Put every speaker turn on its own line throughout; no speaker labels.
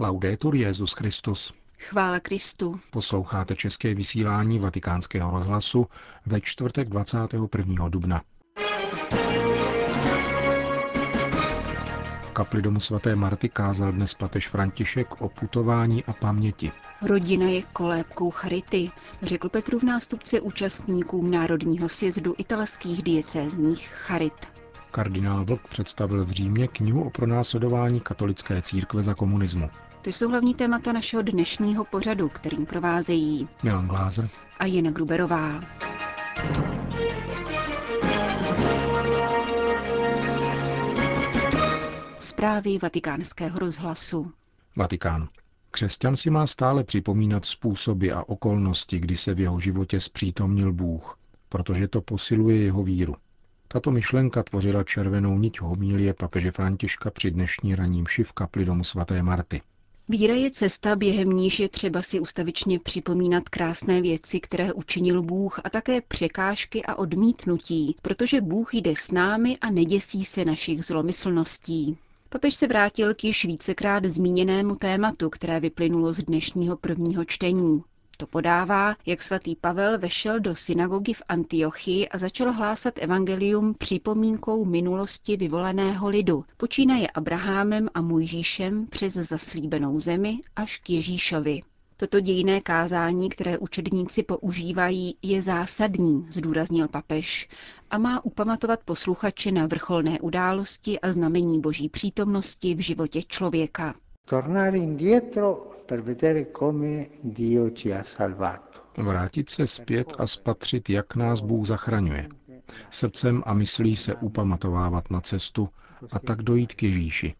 Laudetur Jezus Christus.
Chvála Kristu.
Posloucháte české vysílání Vatikánského rozhlasu ve čtvrtek 21. dubna. V kapli domu svaté Marty kázal dnes papež František o putování a paměti.
Rodina je kolébkou charity, řekl Petru v nástupce účastníkům Národního sjezdu italských diecézních charit.
Kardinál Vlk představil v Římě knihu o pronásledování katolické církve za komunismu.
To jsou hlavní témata našeho dnešního pořadu, kterým provázejí
Milan Glázer
a Jena Gruberová. Zprávy vatikánského rozhlasu.
Vatikán. Křesťan si má stále připomínat způsoby a okolnosti, kdy se v jeho životě zpřítomnil Bůh, protože to posiluje jeho víru. Tato myšlenka tvořila červenou niť homílie papeže Františka při dnešní raním v kapli domu svaté Marty.
Víra je cesta, během níž je třeba si ustavičně připomínat krásné věci, které učinil Bůh a také překážky a odmítnutí, protože Bůh jde s námi a neděsí se našich zlomyslností. Papež se vrátil k již vícekrát zmíněnému tématu, které vyplynulo z dnešního prvního čtení. To podává, jak svatý Pavel vešel do synagogy v Antiochii a začal hlásat evangelium připomínkou minulosti vyvoleného lidu, počínaje Abrahamem a Mojžíšem přes zaslíbenou zemi až k Ježíšovi. Toto dějné kázání, které učedníci používají, je zásadní, zdůraznil papež, a má upamatovat posluchače na vrcholné události a znamení boží přítomnosti v životě člověka.
Vrátit se zpět a spatřit, jak nás Bůh zachraňuje. Srdcem a myslí se upamatovávat na cestu a tak dojít k Ježíši.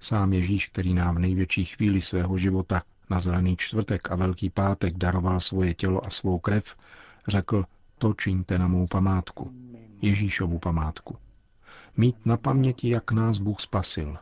Sám Ježíš, který nám v největší chvíli svého života na zelený čtvrtek a velký pátek daroval svoje tělo a svou krev, řekl, to čiňte na mou památku, Ježíšovu památku. Mít na paměti, jak nás Bůh spasil.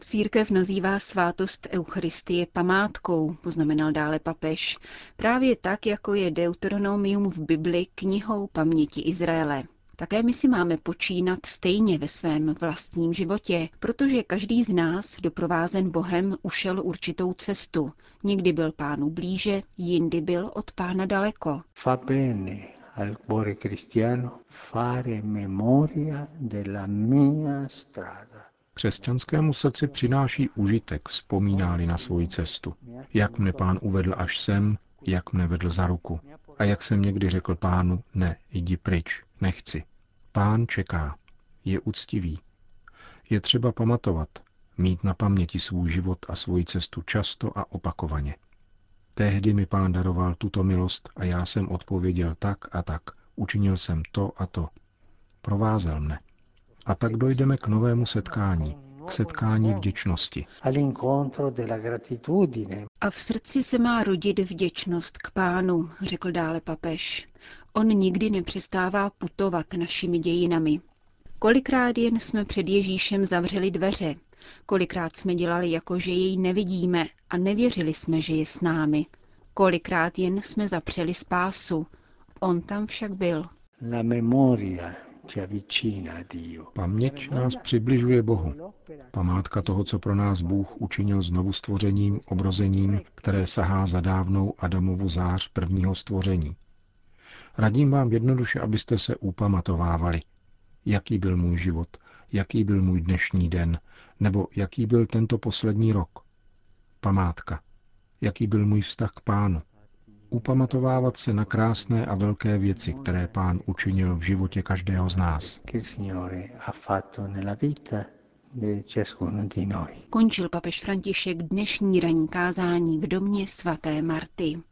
Církev nazývá svátost Eucharistie památkou, poznamenal dále papež, právě tak, jako je Deuteronomium v Bibli knihou paměti Izraele. Také my si máme počínat stejně ve svém vlastním životě, protože každý z nás, doprovázen Bohem, ušel určitou cestu. Někdy byl pánu blíže, jindy byl od pána daleko.
Fa bene al cuore cristiano fare memoria della mia strada.
Křesťanskému srdci přináší užitek, vzpomínáli na svoji cestu. Jak mne pán uvedl až sem, jak mne vedl za ruku. A jak jsem někdy řekl pánu, ne, jdi pryč, nechci. Pán čeká, je úctivý. Je třeba pamatovat, mít na paměti svůj život a svoji cestu často a opakovaně. Tehdy mi pán daroval tuto milost a já jsem odpověděl tak a tak. Učinil jsem to a to. Provázel mne. A tak dojdeme k novému setkání, k setkání vděčnosti.
A v srdci se má rodit vděčnost k pánu, řekl dále papež. On nikdy nepřestává putovat našimi dějinami. Kolikrát jen jsme před Ježíšem zavřeli dveře, kolikrát jsme dělali jako, že jej nevidíme a nevěřili jsme, že je s námi. Kolikrát jen jsme zapřeli spásu, on tam však byl.
La memoria
Paměť nás přibližuje Bohu. Památka toho, co pro nás Bůh učinil znovu stvořením, obrozením, které sahá za dávnou Adamovu zář prvního stvoření. Radím vám jednoduše, abyste se upamatovávali, jaký byl můj život, jaký byl můj dnešní den, nebo jaký byl tento poslední rok. Památka, jaký byl můj vztah k pánu, upamatovávat se na krásné a velké věci, které pán učinil v životě každého z nás.
Končil papež František dnešní ranní kázání v domě svaté Marty.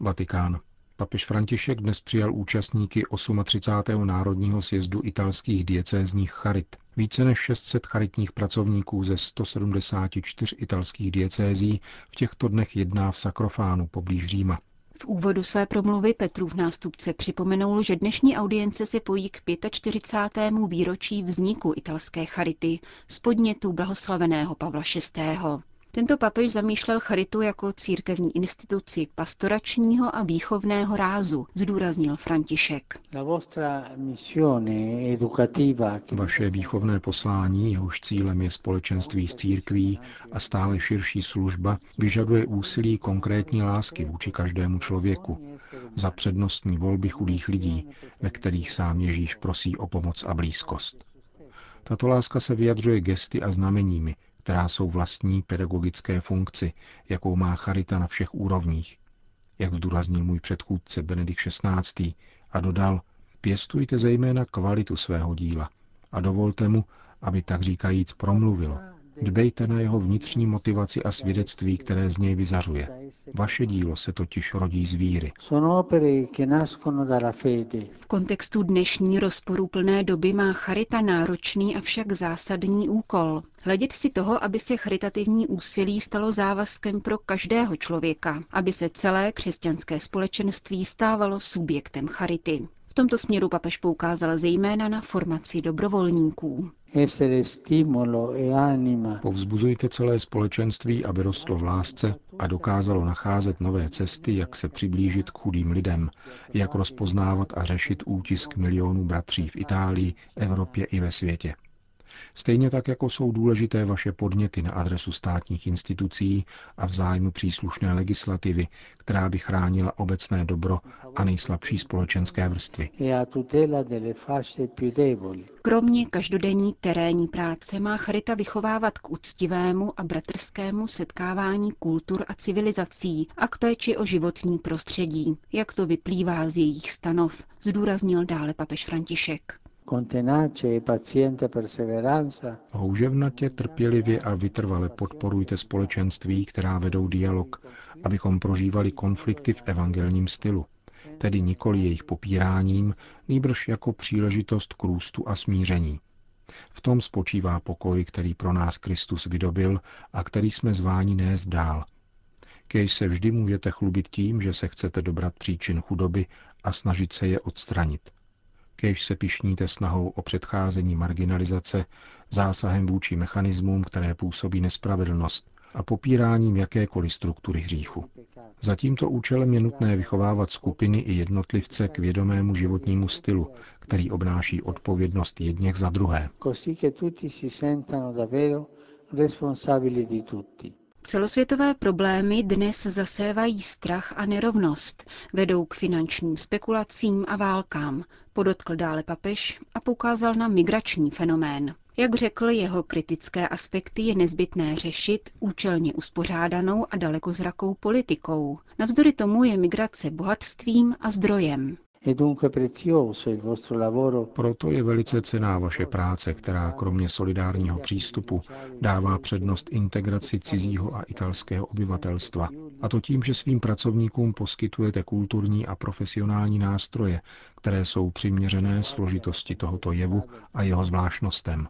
Vatikán. Papež František dnes přijal účastníky 38. národního sjezdu italských diecézních charit. Více než 600 charitních pracovníků ze 174 italských diecézí v těchto dnech jedná v Sakrofánu poblíž Říma.
V úvodu své promluvy Petrův nástupce připomenul, že dnešní audience se pojí k 45. výročí vzniku italské charity z podnětu blahoslaveného Pavla VI. Tento papež zamýšlel charitu jako církevní instituci pastoračního a výchovného rázu, zdůraznil František.
Vaše výchovné poslání, jehož cílem je společenství s církví a stále širší služba, vyžaduje úsilí konkrétní lásky vůči každému člověku, za přednostní volby chudých lidí, ve kterých sám Ježíš prosí o pomoc a blízkost. Tato láska se vyjadřuje gesty a znameními, která jsou vlastní pedagogické funkci, jakou má charita na všech úrovních. Jak zdůraznil můj předchůdce Benedikt XVI. a dodal, pěstujte zejména kvalitu svého díla a dovolte mu, aby tak říkajíc promluvil, Dbejte na jeho vnitřní motivaci a svědectví, které z něj vyzařuje. Vaše dílo se totiž rodí z víry.
V kontextu dnešní rozporuplné doby má charita náročný a však zásadní úkol. Hledět si toho, aby se charitativní úsilí stalo závazkem pro každého člověka, aby se celé křesťanské společenství stávalo subjektem charity. V tomto směru papež poukázal zejména na formaci dobrovolníků.
Povzbuzujte celé společenství, aby rostlo v lásce a dokázalo nacházet nové cesty, jak se přiblížit k chudým lidem, jak rozpoznávat a řešit útisk milionů bratří v Itálii, Evropě i ve světě. Stejně tak, jako jsou důležité vaše podněty na adresu státních institucí a v zájmu příslušné legislativy, která by chránila obecné dobro a nejslabší společenské vrstvy.
E
Kromě každodenní terénní práce má Charita vychovávat k úctivému a bratrskému setkávání kultur a civilizací a k péči o životní prostředí, jak to vyplývá z jejich stanov, zdůraznil dále papež František.
E
Houževnatě, trpělivě a vytrvale podporujte společenství, která vedou dialog, abychom prožívali konflikty v evangelním stylu, tedy nikoli jejich popíráním, nýbrž jako příležitost k růstu a smíření. V tom spočívá pokoj, který pro nás Kristus vydobil a který jsme zváni nést dál. Kéž se vždy můžete chlubit tím, že se chcete dobrat příčin chudoby a snažit se je odstranit. Kéž se pišníte snahou o předcházení marginalizace, zásahem vůči mechanismům, které působí nespravedlnost a popíráním jakékoliv struktury hříchu. Za tímto účelem je nutné vychovávat skupiny i jednotlivce k vědomému životnímu stylu, který obnáší odpovědnost jedněch za druhé.
Celosvětové problémy dnes zasévají strach a nerovnost, vedou k finančním spekulacím a válkám, podotkl dále papež a poukázal na migrační fenomén. Jak řekl, jeho kritické aspekty je nezbytné řešit účelně uspořádanou a dalekozrakou politikou. Navzdory tomu je migrace bohatstvím a zdrojem.
Proto je velice cená vaše práce, která kromě solidárního přístupu dává přednost integraci cizího a italského obyvatelstva. A to tím, že svým pracovníkům poskytujete kulturní a profesionální nástroje, které jsou přiměřené složitosti tohoto jevu a jeho zvláštnostem.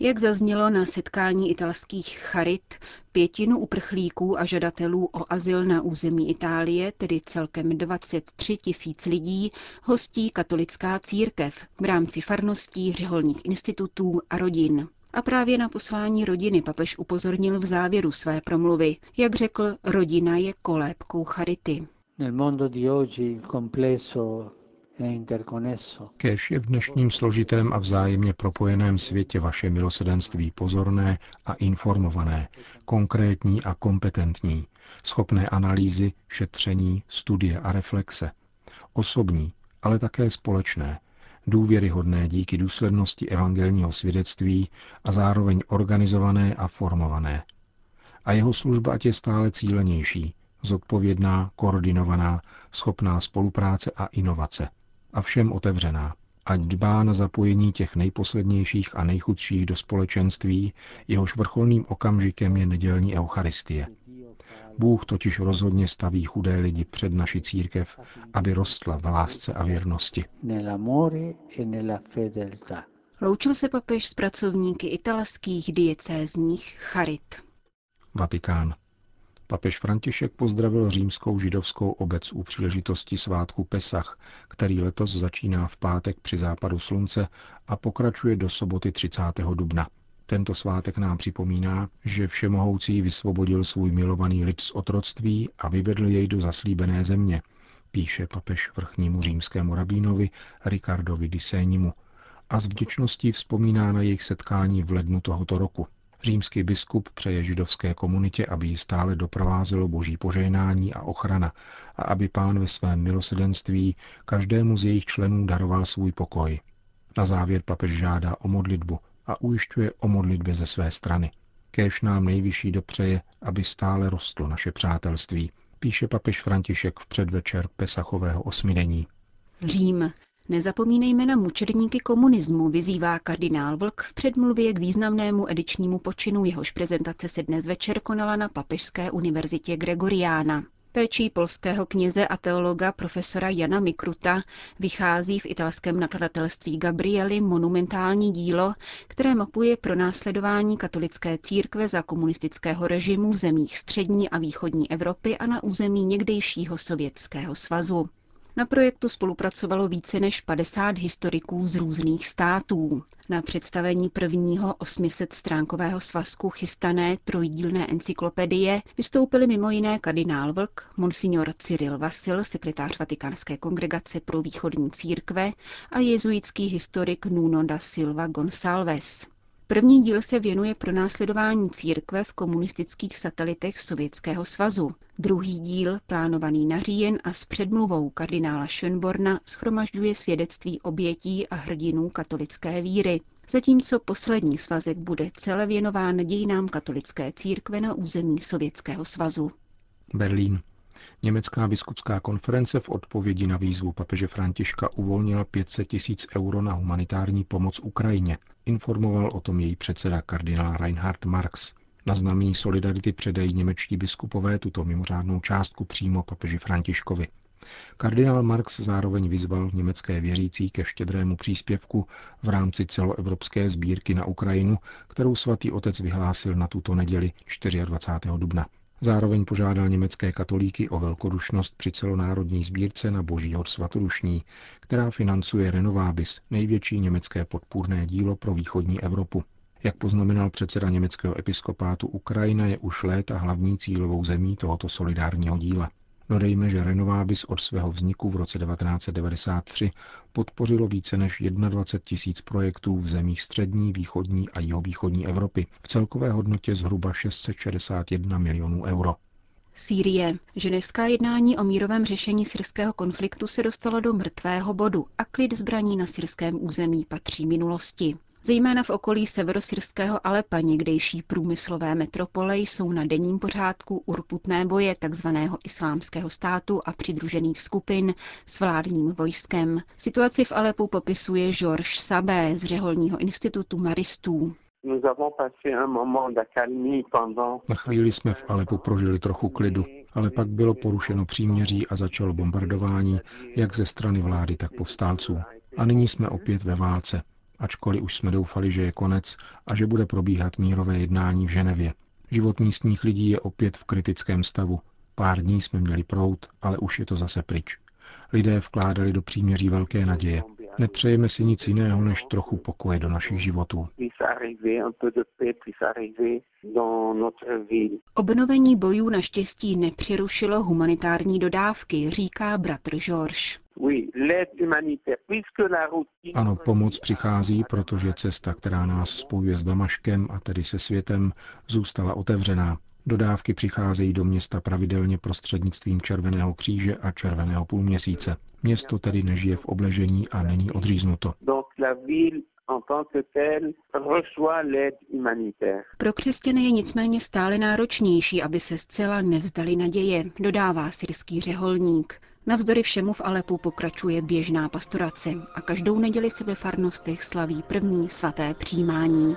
Jak zaznělo na setkání italských charit, pětinu uprchlíků a žadatelů o azyl na území Itálie, tedy celkem 23 tisíc lidí, hostí katolická církev v rámci farností, řeholních institutů a rodin. A právě na poslání rodiny papež upozornil v závěru své promluvy. Jak řekl, rodina je kolébkou charity.
Kéž je v dnešním složitém a vzájemně propojeném světě vaše milosedenství pozorné a informované, konkrétní a kompetentní, schopné analýzy, šetření, studie a reflexe, osobní, ale také společné, důvěryhodné díky důslednosti evangelního svědectví a zároveň organizované a formované. A jeho služba ať je stále cílenější, zodpovědná, koordinovaná, schopná spolupráce a inovace. A všem otevřená. Ať dbá na zapojení těch nejposlednějších a nejchudších do společenství, jehož vrcholným okamžikem je nedělní eucharistie. Bůh totiž rozhodně staví chudé lidi před naši církev, aby rostla v lásce a věrnosti.
e nella fedeltà.
Loučil se papež s pracovníky italských diecézních charit.
Vatikán. Papež František pozdravil římskou židovskou obec u příležitosti svátku Pesach, který letos začíná v pátek při západu slunce a pokračuje do soboty 30. dubna. Tento svátek nám připomíná, že Všemohoucí vysvobodil svůj milovaný lid z otroctví a vyvedl jej do zaslíbené země, píše papež vrchnímu římskému rabínovi Ricardovi di Sénimu a s vděčností vzpomíná na jejich setkání v lednu tohoto roku. Římský biskup přeje židovské komunitě, aby ji stále doprovázelo boží požehnání a ochrana a aby pán ve svém milosedenství každému z jejich členů daroval svůj pokoj. Na závěr papež žádá o modlitbu a ujišťuje o modlitbě ze své strany. Kéž nám nejvyšší dopřeje, aby stále rostlo naše přátelství, píše papež František v předvečer Pesachového osmidení.
Řím. Nezapomínejme na mučedníky komunismu, vyzývá kardinál Vlk v předmluvě k významnému edičnímu počinu, jehož prezentace se dnes večer konala na Papežské univerzitě Gregoriána. Péčí polského kněze a teologa profesora Jana Mikruta vychází v italském nakladatelství Gabrieli monumentální dílo, které mapuje pronásledování katolické církve za komunistického režimu v zemích střední a východní Evropy a na území někdejšího Sovětského svazu. Na projektu spolupracovalo více než 50 historiků z různých států. Na představení prvního 800-stránkového svazku chystané trojdílné encyklopedie vystoupili mimo jiné kardinál Vlk, monsignor Cyril Vasil, sekretář Vatikánské kongregace pro východní církve a jezuitský historik Nuno da Silva Gonçalves. První díl se věnuje pronásledování církve v komunistických satelitech Sovětského svazu. Druhý díl, plánovaný na říjen a s předmluvou kardinála Schönborna, schromažďuje svědectví obětí a hrdinů katolické víry, zatímco poslední svazek bude celé věnován dějinám katolické církve na území Sovětského svazu.
Berlín. Německá biskupská konference v odpovědi na výzvu papeže Františka uvolnila 500 tisíc euro na humanitární pomoc Ukrajině. Informoval o tom její předseda kardinál Reinhard Marx. Na znamení solidarity předají němečtí biskupové tuto mimořádnou částku přímo papeži Františkovi. Kardinál Marx zároveň vyzval německé věřící ke štědrému příspěvku v rámci celoevropské sbírky na Ukrajinu, kterou svatý otec vyhlásil na tuto neděli 24. dubna. Zároveň požádal německé katolíky o velkodušnost při celonárodní sbírce na Boží hod svatodušní, která financuje Renovábis, největší německé podpůrné dílo pro východní Evropu. Jak poznamenal předseda německého episkopátu, Ukrajina je už léta hlavní cílovou zemí tohoto solidárního díla. Dodejme, že Renovábis od svého vzniku v roce 1993 podpořilo více než 21 tisíc projektů v zemích střední, východní a jihovýchodní Evropy v celkové hodnotě zhruba 661 milionů euro.
Sýrie. Ženevská jednání o mírovém řešení syrského konfliktu se dostalo do mrtvého bodu a klid zbraní na syrském území patří minulosti. Zejména v okolí severosyrského Alepa, někdejší průmyslové metropole, jsou na denním pořádku urputné boje tzv. islámského státu a přidružených skupin s vládním vojskem. Situaci v Alepu popisuje Georges Sabé z Řeholního institutu maristů.
Na chvíli jsme v Alepu prožili trochu klidu, ale pak bylo porušeno příměří a začalo bombardování jak ze strany vlády, tak povstalců. A nyní jsme opět ve válce ačkoliv už jsme doufali, že je konec a že bude probíhat mírové jednání v Ženevě. Život místních lidí je opět v kritickém stavu. Pár dní jsme měli prout, ale už je to zase pryč. Lidé vkládali do příměří velké naděje. Nepřejeme si nic jiného než trochu pokoje do našich životů.
Obnovení bojů naštěstí nepřerušilo humanitární dodávky, říká bratr Georges.
Ano, pomoc přichází, protože cesta, která nás spojuje s Damaškem a tedy se světem, zůstala otevřená. Dodávky přicházejí do města pravidelně prostřednictvím Červeného kříže a Červeného půlměsíce. Město tedy nežije v obležení a není odříznuto.
Pro křesťany je nicméně stále náročnější, aby se zcela nevzdali naděje, dodává syrský řeholník. Navzdory všemu v Alepu pokračuje běžná pastorace a každou neděli se ve farnostech slaví první svaté přijímání.